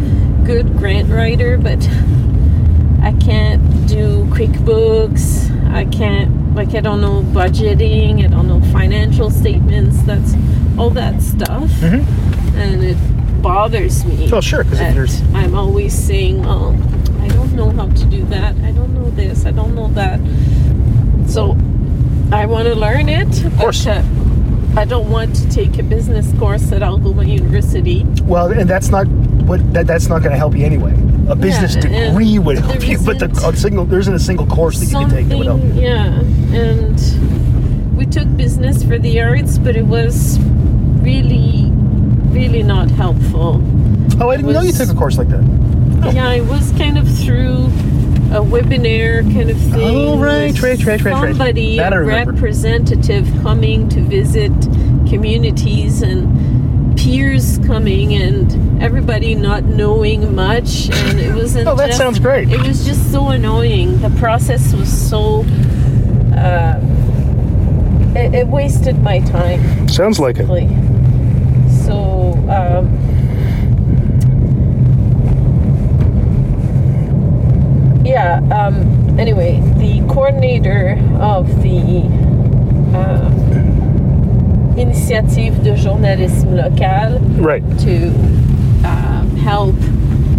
Speaker 2: good grant writer, but I can't do QuickBooks. I can't like I don't know budgeting. I don't know financial statements. That's all that stuff,
Speaker 1: Mhm.
Speaker 2: and it bothers me.
Speaker 1: Oh, sure, 'cause if
Speaker 2: that
Speaker 1: there's-
Speaker 2: I'm always saying, "Oh, I don't know how to do that. I don't know this. I don't know that." So I want to learn it. Of
Speaker 1: course.
Speaker 2: But, uh, I don't want to take a business course at Algoma University.
Speaker 1: Well, and that's not what that, that's not going to help you anyway. A business
Speaker 2: and
Speaker 1: degree would help you, but the a single there isn't a single course that you can take that would help.
Speaker 2: Something, yeah. And we took business for the arts, but it was really, really not helpful.
Speaker 1: Oh, I didn't know you took a course like that.
Speaker 2: Yeah, it was kind of through a webinar kind of thing.
Speaker 1: Oh, right, right, right, right, right.
Speaker 2: Somebody, a representative coming to visit communities and peers coming and everybody not knowing much and it wasn't
Speaker 1: Oh, that
Speaker 2: just-
Speaker 1: sounds great.
Speaker 2: it was just so annoying the process was so uh, it, it wasted my time
Speaker 1: Sounds like it.
Speaker 2: So, um, yeah, um, anyway, the coordinator of the uh, Initiative de Journalisme Local
Speaker 1: Right.
Speaker 2: to um, help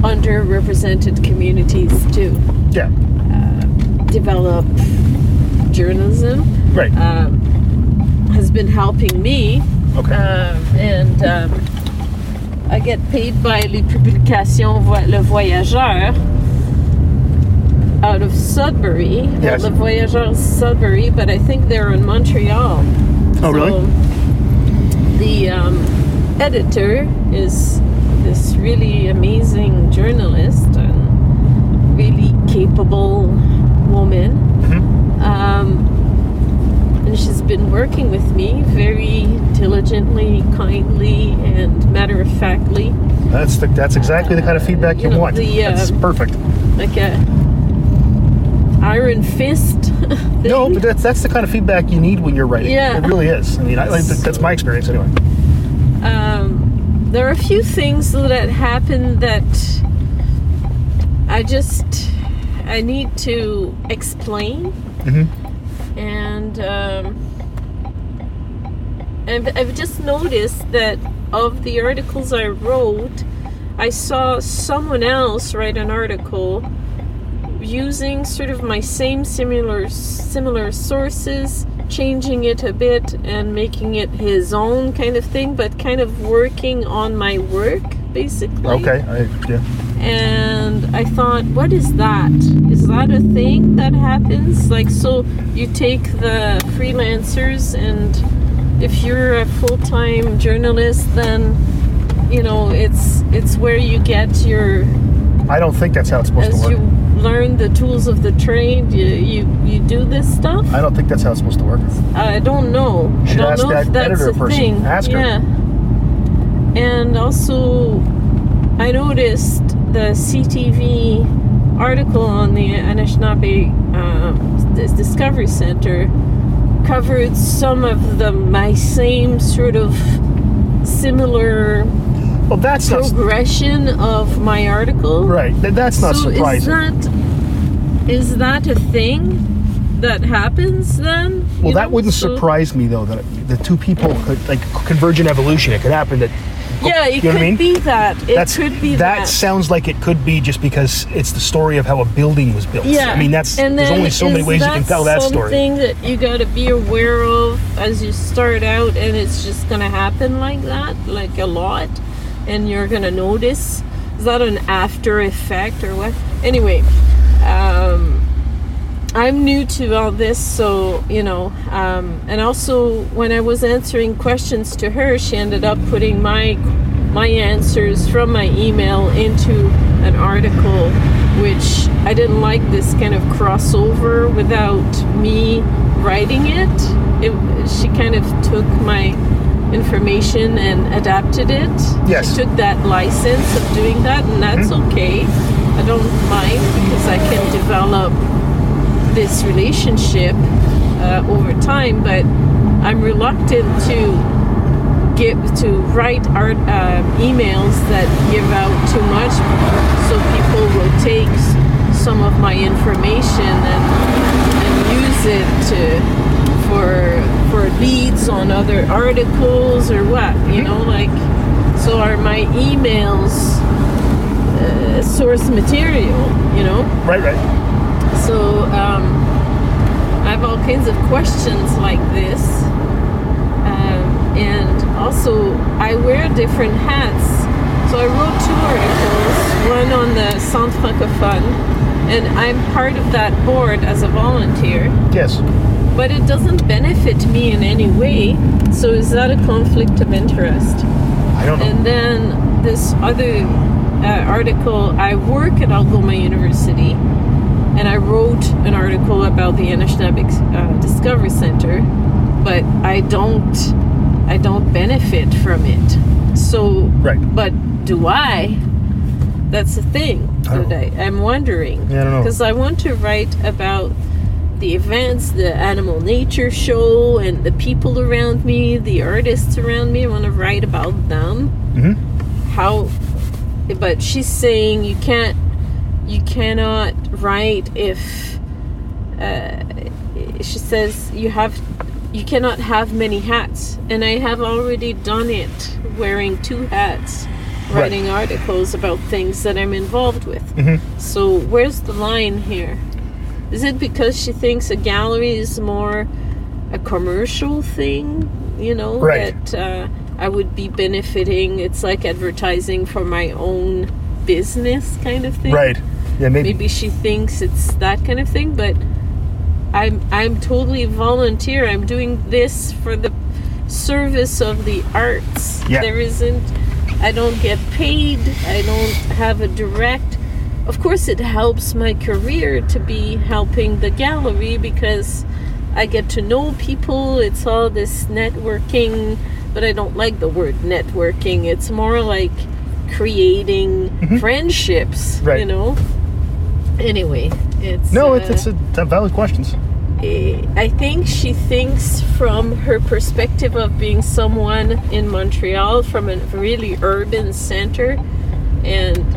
Speaker 2: underrepresented communities to
Speaker 1: Yeah.
Speaker 2: develop journalism
Speaker 1: Right.
Speaker 2: um, has been helping me
Speaker 1: Okay.
Speaker 2: um, and um, I get paid by les publications Le Voyageur out of Sudbury.
Speaker 1: Yes.
Speaker 2: Well, Le Voyageur is Sudbury, but I think they're in Montreal.
Speaker 1: Oh, really?
Speaker 2: The um, editor is this really amazing journalist and really capable woman.
Speaker 1: Mhm.
Speaker 2: Um, and she's been working with me very diligently, kindly, and matter of factly,
Speaker 1: That's the, that's exactly the kind of feedback you,
Speaker 2: You know,
Speaker 1: want.
Speaker 2: the,
Speaker 1: that's
Speaker 2: uh,
Speaker 1: perfect.
Speaker 2: like a iron fist.
Speaker 1: No, but that's that's the kind of feedback you need when you're writing.
Speaker 2: Yeah.
Speaker 1: It really is. I mean, I, that's my experience anyway.
Speaker 2: um, there are a few things that happen that I just I need to explain,
Speaker 1: hmm
Speaker 2: and um, I've, I've just noticed that of the articles I wrote, I saw someone else write an article using sort of my same similar similar sources changing it a bit and making it his own kind of thing but kind of working on my work basically
Speaker 1: Okay. I, yeah.
Speaker 2: and I thought, what is that? Is that a thing that happens? Like, so you take the freelancers, and if you're a full time journalist, then you know it's it's where you get your
Speaker 1: I don't think that's how it's supposed to
Speaker 2: you
Speaker 1: work.
Speaker 2: Learn the tools of the trade. You you, you do this stuff.
Speaker 1: I don't think that's how it's supposed to work.
Speaker 2: I don't know. I
Speaker 1: should
Speaker 2: don't
Speaker 1: ask
Speaker 2: know
Speaker 1: that
Speaker 2: if that's
Speaker 1: editor
Speaker 2: a
Speaker 1: person.
Speaker 2: thing.
Speaker 1: Ask her.
Speaker 2: yeah. And also, I noticed the CTV article on the Anishinaabe um, this Discovery Center covered some of the my same sort of similar
Speaker 1: Well, that's not
Speaker 2: progression of my article.
Speaker 1: right. Th- That's not
Speaker 2: so
Speaker 1: surprising.
Speaker 2: is that is that a thing? that happens then.
Speaker 1: Well, that
Speaker 2: know?
Speaker 1: wouldn't
Speaker 2: So-
Speaker 1: surprise me though. That the two people could like convergent evolution. It could happen. That
Speaker 2: Yeah, it
Speaker 1: you know
Speaker 2: could
Speaker 1: I mean?
Speaker 2: be that. It
Speaker 1: that's
Speaker 2: could be
Speaker 1: that,
Speaker 2: that.
Speaker 1: sounds like it could be just because it's the story of how a building was built.
Speaker 2: Yeah,
Speaker 1: I mean that's
Speaker 2: and
Speaker 1: there's only so many ways you can tell that story.
Speaker 2: Something that you got to be aware of as you start out, and it's just gonna happen like that, like a lot, and you're gonna notice. Is that an after effect or what? Anyway, um, I'm new to all this, so you know, um, and also when I was answering questions to her, she ended up putting my my answers from my email into an article, which I didn't like this kind of crossover without me writing it. It she kind of took my information and adapted it.
Speaker 1: Yes.
Speaker 2: She took that license of doing that, and that's okay. I don't mind because I can develop this relationship uh, over time, but I'm reluctant to give to write art uh, emails that give out too much, so people will take some of my information and and use it to for for leads on other articles or what you know like so are my emails uh, source material you know
Speaker 1: right, right.
Speaker 2: so um, I have all kinds of questions like this, um, and also I wear different hats. So I wrote two articles, one on the Centre Francophone, and I'm part of that board as a volunteer.
Speaker 1: Yes.
Speaker 2: But it doesn't benefit me in any way. So is that a conflict of interest?
Speaker 1: I don't know.
Speaker 2: And then this other uh, article, I work at Algoma University, and I wrote an article about the Anishinaabe uh, Discovery Center, but I don't, I don't benefit from it. So,
Speaker 1: Right.
Speaker 2: but do I? That's the thing
Speaker 1: I
Speaker 2: that I, I'm wondering.
Speaker 1: Yeah, I don't know.
Speaker 2: Because I want to write about the events, the animal nature show, and the people around me, the artists around me. I want to write about them.
Speaker 1: Mhm.
Speaker 2: How, but she's saying you can't, you cannot write if. Uh, she says you have, you cannot have many hats, and I have already done it, wearing two hats,
Speaker 1: Right.
Speaker 2: writing articles about things that I'm involved with.
Speaker 1: Mhm.
Speaker 2: So where's the line here? Is it because she thinks a gallery is more a commercial thing? You know
Speaker 1: Right.
Speaker 2: that uh, I would be benefiting. It's like advertising for my own business kind of thing.
Speaker 1: Right. Yeah, maybe.
Speaker 2: Maybe she thinks it's that kind of thing, but I'm I'm totally volunteer. I'm doing this for the service of the arts.
Speaker 1: Yeah.
Speaker 2: There isn't I don't get paid. I don't have a direct of course it helps my career to be helping the gallery because I get to know people. It's all this networking, but I don't like the word networking. It's more like creating friendships,
Speaker 1: Mm-hmm. Right.
Speaker 2: you know. Anyway, it's
Speaker 1: No,
Speaker 2: uh,
Speaker 1: it's, it's a, they're valid questions.
Speaker 2: Eh, I think she thinks from her perspective of being someone in Montreal from a really urban center and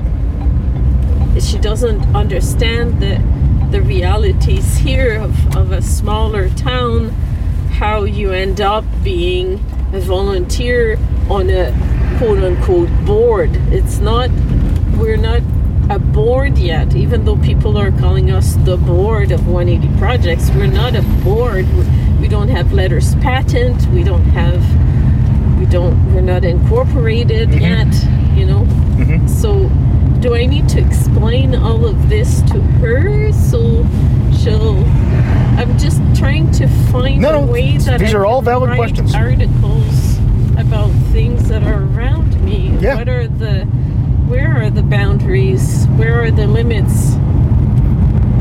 Speaker 2: she doesn't understand the the realities here of, of a smaller town how you end up being a volunteer on a quote unquote board. It's not we're not a board yet. Even though people are calling us the board of 180 projects we're not a board. We don't have letters patent. We don't have we don't we're not incorporated yet you know?
Speaker 1: Mhm.
Speaker 2: so do i need to explain all of this to her so she'll i'm just trying to find
Speaker 1: No,
Speaker 2: a way that
Speaker 1: these
Speaker 2: I
Speaker 1: are all valid questions.
Speaker 2: articles about things that are around me
Speaker 1: Yeah.
Speaker 2: what are the where are the boundaries where are the limits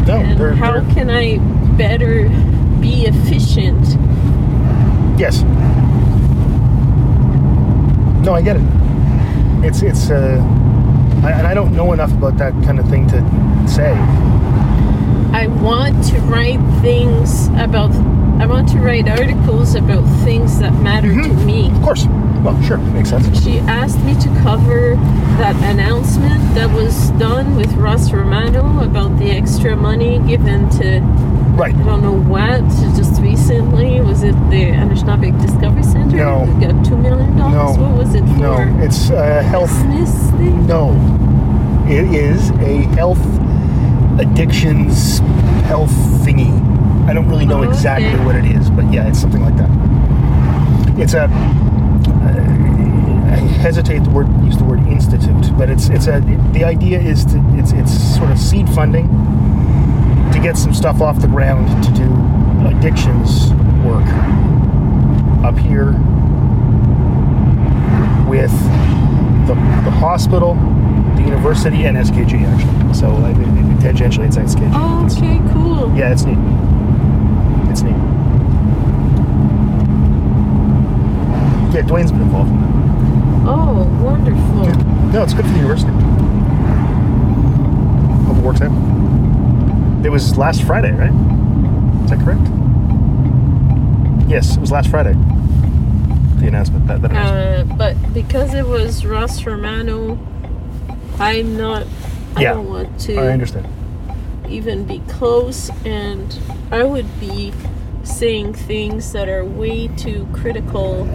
Speaker 1: No,
Speaker 2: and
Speaker 1: they're,
Speaker 2: how
Speaker 1: they're-
Speaker 2: can i better be efficient
Speaker 1: yes. No, I get it. It's it's uh, I, and I don't know enough about that kind of thing to say.
Speaker 2: I want to write things about. I want to write articles about things that matter to mm-hmm. me.
Speaker 1: Of course. Well, sure, makes sense.
Speaker 2: She asked me to cover that announcement that was done with Ross Romano about the extra money given to
Speaker 1: Right.
Speaker 2: I don't know what. Just recently, was it the Anishinaabe Discovery Center?
Speaker 1: No.
Speaker 2: It got two million dollars. No. What was it for?
Speaker 1: No, it's a health.
Speaker 2: Business thing.
Speaker 1: No, it is a health addictions health thingy. I don't really know
Speaker 2: Oh,
Speaker 1: exactly
Speaker 2: okay.
Speaker 1: what it is, but yeah, it's something like that. It's a. I hesitate to word use the word institute, but it's it's a the idea is to it's it's sort of seed funding to get some stuff off the ground to do addictions work up here with the, the hospital, the university, and SKG actually. So uh, it- it- tangentially, it's SKG.
Speaker 2: Oh,
Speaker 1: It's-
Speaker 2: okay, cool.
Speaker 1: yeah, it's neat. It's neat. Yeah, Dwayne's been involved in that.
Speaker 2: Oh, wonderful.
Speaker 1: Yeah. No, it's good for the university. Hope it works out. It was last Friday, right? Is that correct? Yes, it was last Friday. The announcement. That, that announcement.
Speaker 2: Uh, but because it was Ross Romano, I'm not. I
Speaker 1: Yeah,
Speaker 2: don't want to.
Speaker 1: I understand.
Speaker 2: even be close and I would be saying things that are way too critical.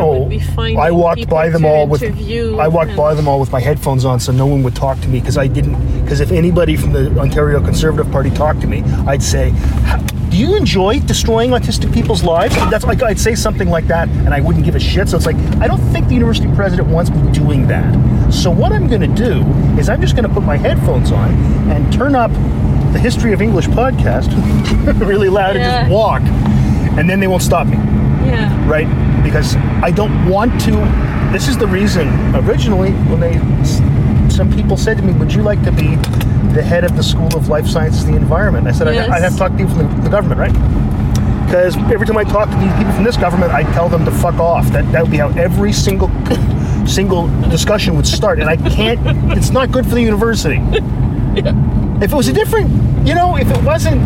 Speaker 2: I
Speaker 1: Oh,
Speaker 2: would be finding
Speaker 1: I walked by them all with I walked by them all with my headphones on, so no one would talk to me because I didn't. Because if anybody from the Ontario Conservative Party talked to me, I'd say, "Do you enjoy destroying autistic people's lives?" That's like I'd say something like that, and I wouldn't give a shit. So it's like I don't think the university president wants me doing that. So what I'm going to do is I'm just going to put my headphones on and turn up the History of English podcast really loud and just walk, and then they won't stop me
Speaker 2: Yeah.
Speaker 1: right? Because I don't want to. This is the reason. Originally, when they, some people said to me, "Would you like to be the head of the School of Life Sciences and the Environment?" I said,
Speaker 2: Yes.
Speaker 1: I'd, I'd have to talk to people from the, the government, right? Because every time I talk to these people from this government, I tell them to fuck off. That that would be how every single single discussion would start, and I can't. It's not good for the university. If it was a different, you know, if it wasn't,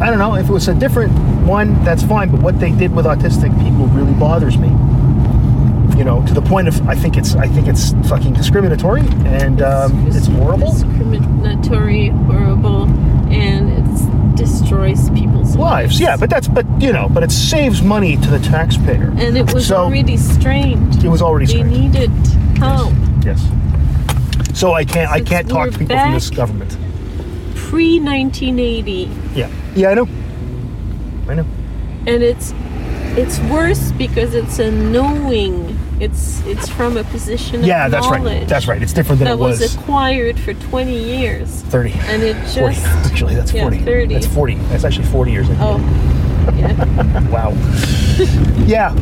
Speaker 1: I don't know, if it was a different one, that's fine. But what they did with autistic people really bothers me. You know, to the point of I think it's I think it's fucking discriminatory and um, it's horrible.
Speaker 2: Discriminatory, horrible, and it destroys people's
Speaker 1: Lives, yeah, but that's but you know, but it saves money to the taxpayer.
Speaker 2: and it was
Speaker 1: so,
Speaker 2: already strained.
Speaker 1: It was already strained.
Speaker 2: They needed help.
Speaker 1: Yes. So I can't I can't talk to people from this government.
Speaker 2: Pre 1980.
Speaker 1: Yeah. Yeah, I know. I know.
Speaker 2: and it's it's worse because it's a knowing it's it's from a position of
Speaker 1: Yeah, that's right. That's right. It's different than
Speaker 2: that
Speaker 1: it was,
Speaker 2: was acquired for 20 years
Speaker 1: 30.
Speaker 2: and it
Speaker 1: 40. Actually, that's
Speaker 2: yeah,
Speaker 1: 40.
Speaker 2: 30.
Speaker 1: That's 40. That's actually 40 years.
Speaker 2: oh yeah
Speaker 1: Wow. yeah.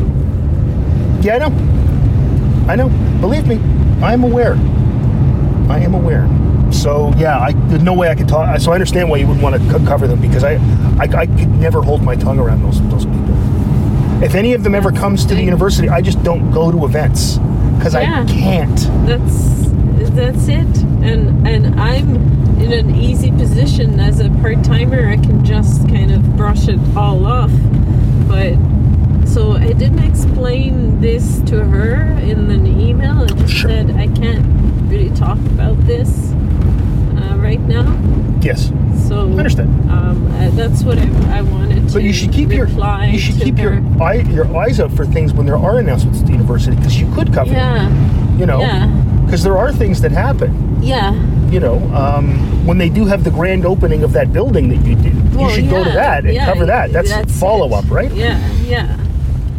Speaker 1: Yeah, I know. I know. Believe me, I am aware. I am aware. So yeah, I there's no way I could talk. So I understand why you wouldn't want to co- cover them because I, I, I could never hold my tongue around those those people. If any of them ever comes to the university, I just don't go to events because
Speaker 2: Yeah.
Speaker 1: I can't.
Speaker 2: that's that's it and and i'm in an easy position as a part-timer i can just kind of brush it all off but so i didn't explain this to her in an email i just
Speaker 1: Sure.
Speaker 2: said i can't really talk about this right now
Speaker 1: Yes,
Speaker 2: so
Speaker 1: I understand.
Speaker 2: um, uh, that's what I, I wanted to
Speaker 1: But you should keep your you should keep your eye your eyes out for things when there are announcements at the university because you could cover them.
Speaker 2: yeah
Speaker 1: You know,
Speaker 2: yeah
Speaker 1: because there are things that happen.
Speaker 2: yeah
Speaker 1: you know, um, when they do have the grand opening of that building that you you
Speaker 2: Well,
Speaker 1: should go to that and
Speaker 2: yeah,
Speaker 1: cover that. That's, follow
Speaker 2: it.
Speaker 1: up, right?
Speaker 2: Yeah, yeah.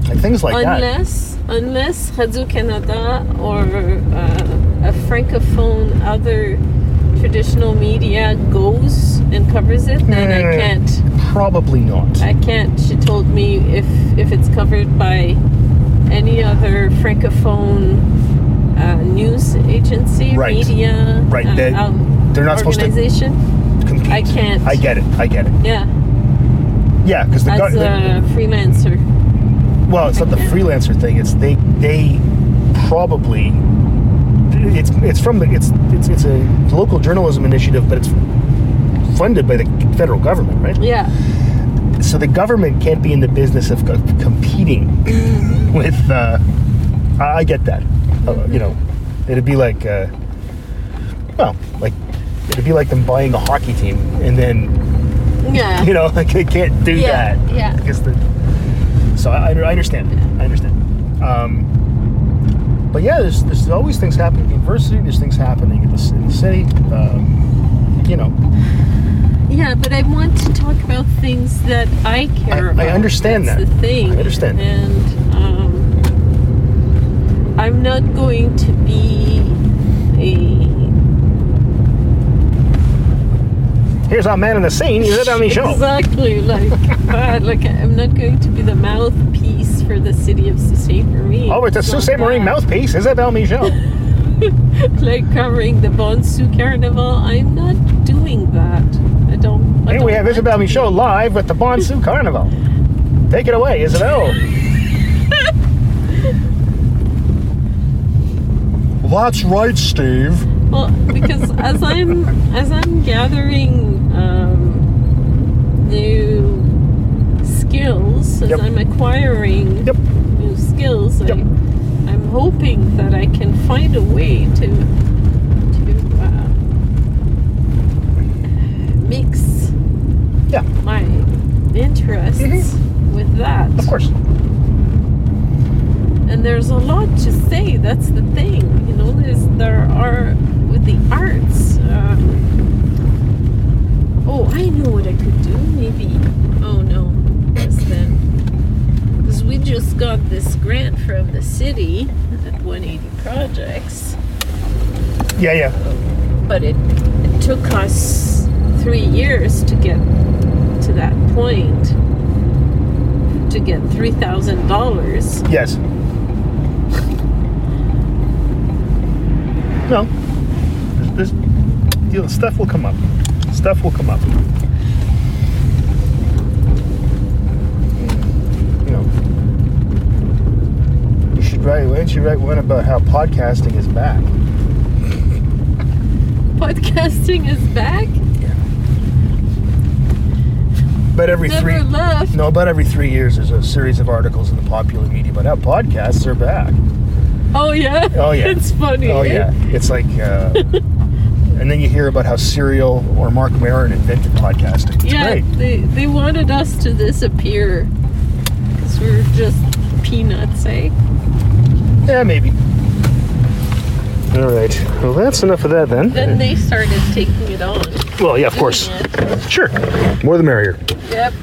Speaker 1: Like things like that.
Speaker 2: unless unless Radio Canada or uh, a francophone other traditional media goes and covers it, then I
Speaker 1: Eh,
Speaker 2: can't.
Speaker 1: Probably not.
Speaker 2: I can't. She told me if if it's covered by any other francophone uh, news agency,
Speaker 1: Right.
Speaker 2: media,
Speaker 1: Right,
Speaker 2: uh,
Speaker 1: they-
Speaker 2: um,
Speaker 1: they're not supposed to-
Speaker 2: organization.
Speaker 1: Compete.
Speaker 2: I can't.
Speaker 1: I get it. I get it.
Speaker 2: Yeah,
Speaker 1: Yeah, because the,
Speaker 2: as
Speaker 1: go-
Speaker 2: a freelancer.
Speaker 1: well, it's not the freelancer thing. It's they they probably it's it's from the it's it's it's a local journalism initiative, but it's funded by the federal government, right?
Speaker 2: Yeah.
Speaker 1: so the government can't be in the business of, competing
Speaker 2: Mm-hmm.
Speaker 1: with. Uh, I I get that. Uh, you know, it'd be like, uh, well, like it'd be like them buying a hockey team and then
Speaker 2: Yeah.
Speaker 1: you know like they can't do
Speaker 2: Yeah,
Speaker 1: that.
Speaker 2: yeah.
Speaker 1: Because the so I, I understand. I understand. Um, but yeah, there's there's always things happening at the university. There's things happening in the, in the city. Um, you know,
Speaker 2: Yeah, but I want to talk about things that I care
Speaker 1: I- I understand
Speaker 2: That's
Speaker 1: that.
Speaker 2: the thing.
Speaker 1: I understand.
Speaker 2: And um, I'm not going to be a
Speaker 1: here's our man in the scene. He's at Downey Show.
Speaker 2: exactly like. Like I'm not going to be the mouthpiece for the city of Sault Ste. Marie.
Speaker 1: Oh, it's a Sault
Speaker 2: not
Speaker 1: Ste. Marie mouthpiece. Is that Downey Show?
Speaker 2: like covering the Bon Soo Carnival. I'm not doing that. I don't. I
Speaker 1: Hey,
Speaker 2: don't
Speaker 1: we have
Speaker 2: want
Speaker 1: Isabel
Speaker 2: to
Speaker 1: Michaud live with the Bon Soo Carnival. Take it away, Isabel. That's right, Steve.
Speaker 2: Well, because as I'm as I'm gathering um, new skills, as
Speaker 1: Yep.
Speaker 2: I'm acquiring
Speaker 1: Yep.
Speaker 2: new skills. I, I'm hoping that I can find a way to to uh, mix
Speaker 1: Yeah,
Speaker 2: my interests
Speaker 1: Mhm.
Speaker 2: with that.
Speaker 1: of course.
Speaker 2: and there's a lot to say that's the thing you know there's there are with the arts um, oh i know what i could do maybe oh no yes then we just got this grant from the city at 180 projects
Speaker 1: Yeah, yeah.
Speaker 2: but it, it took us three years to get to that point to get $3000
Speaker 1: Yes. No. This, you know, stuff will come up. Stuff will come up. You know. Write. Why don't you write one about how podcasting is back?
Speaker 2: podcasting is back Yeah.
Speaker 1: But every
Speaker 2: never
Speaker 1: three.
Speaker 2: left
Speaker 1: No, about every three years, there's a series of articles in the popular media about how podcasts are back.
Speaker 2: oh yeah
Speaker 1: Oh, yeah.
Speaker 2: it's funny
Speaker 1: Oh yeah, it's like, uh, and then you hear about how Serial or Mark Maron invented podcasting. It's
Speaker 2: yeah
Speaker 1: great.
Speaker 2: they they wanted us to disappear because we're just peanuts eh
Speaker 1: Yeah, maybe. All right. Well, that's enough of that then.
Speaker 2: then they started taking it on
Speaker 1: well, yeah, of course. Sure. More the merrier.
Speaker 2: yep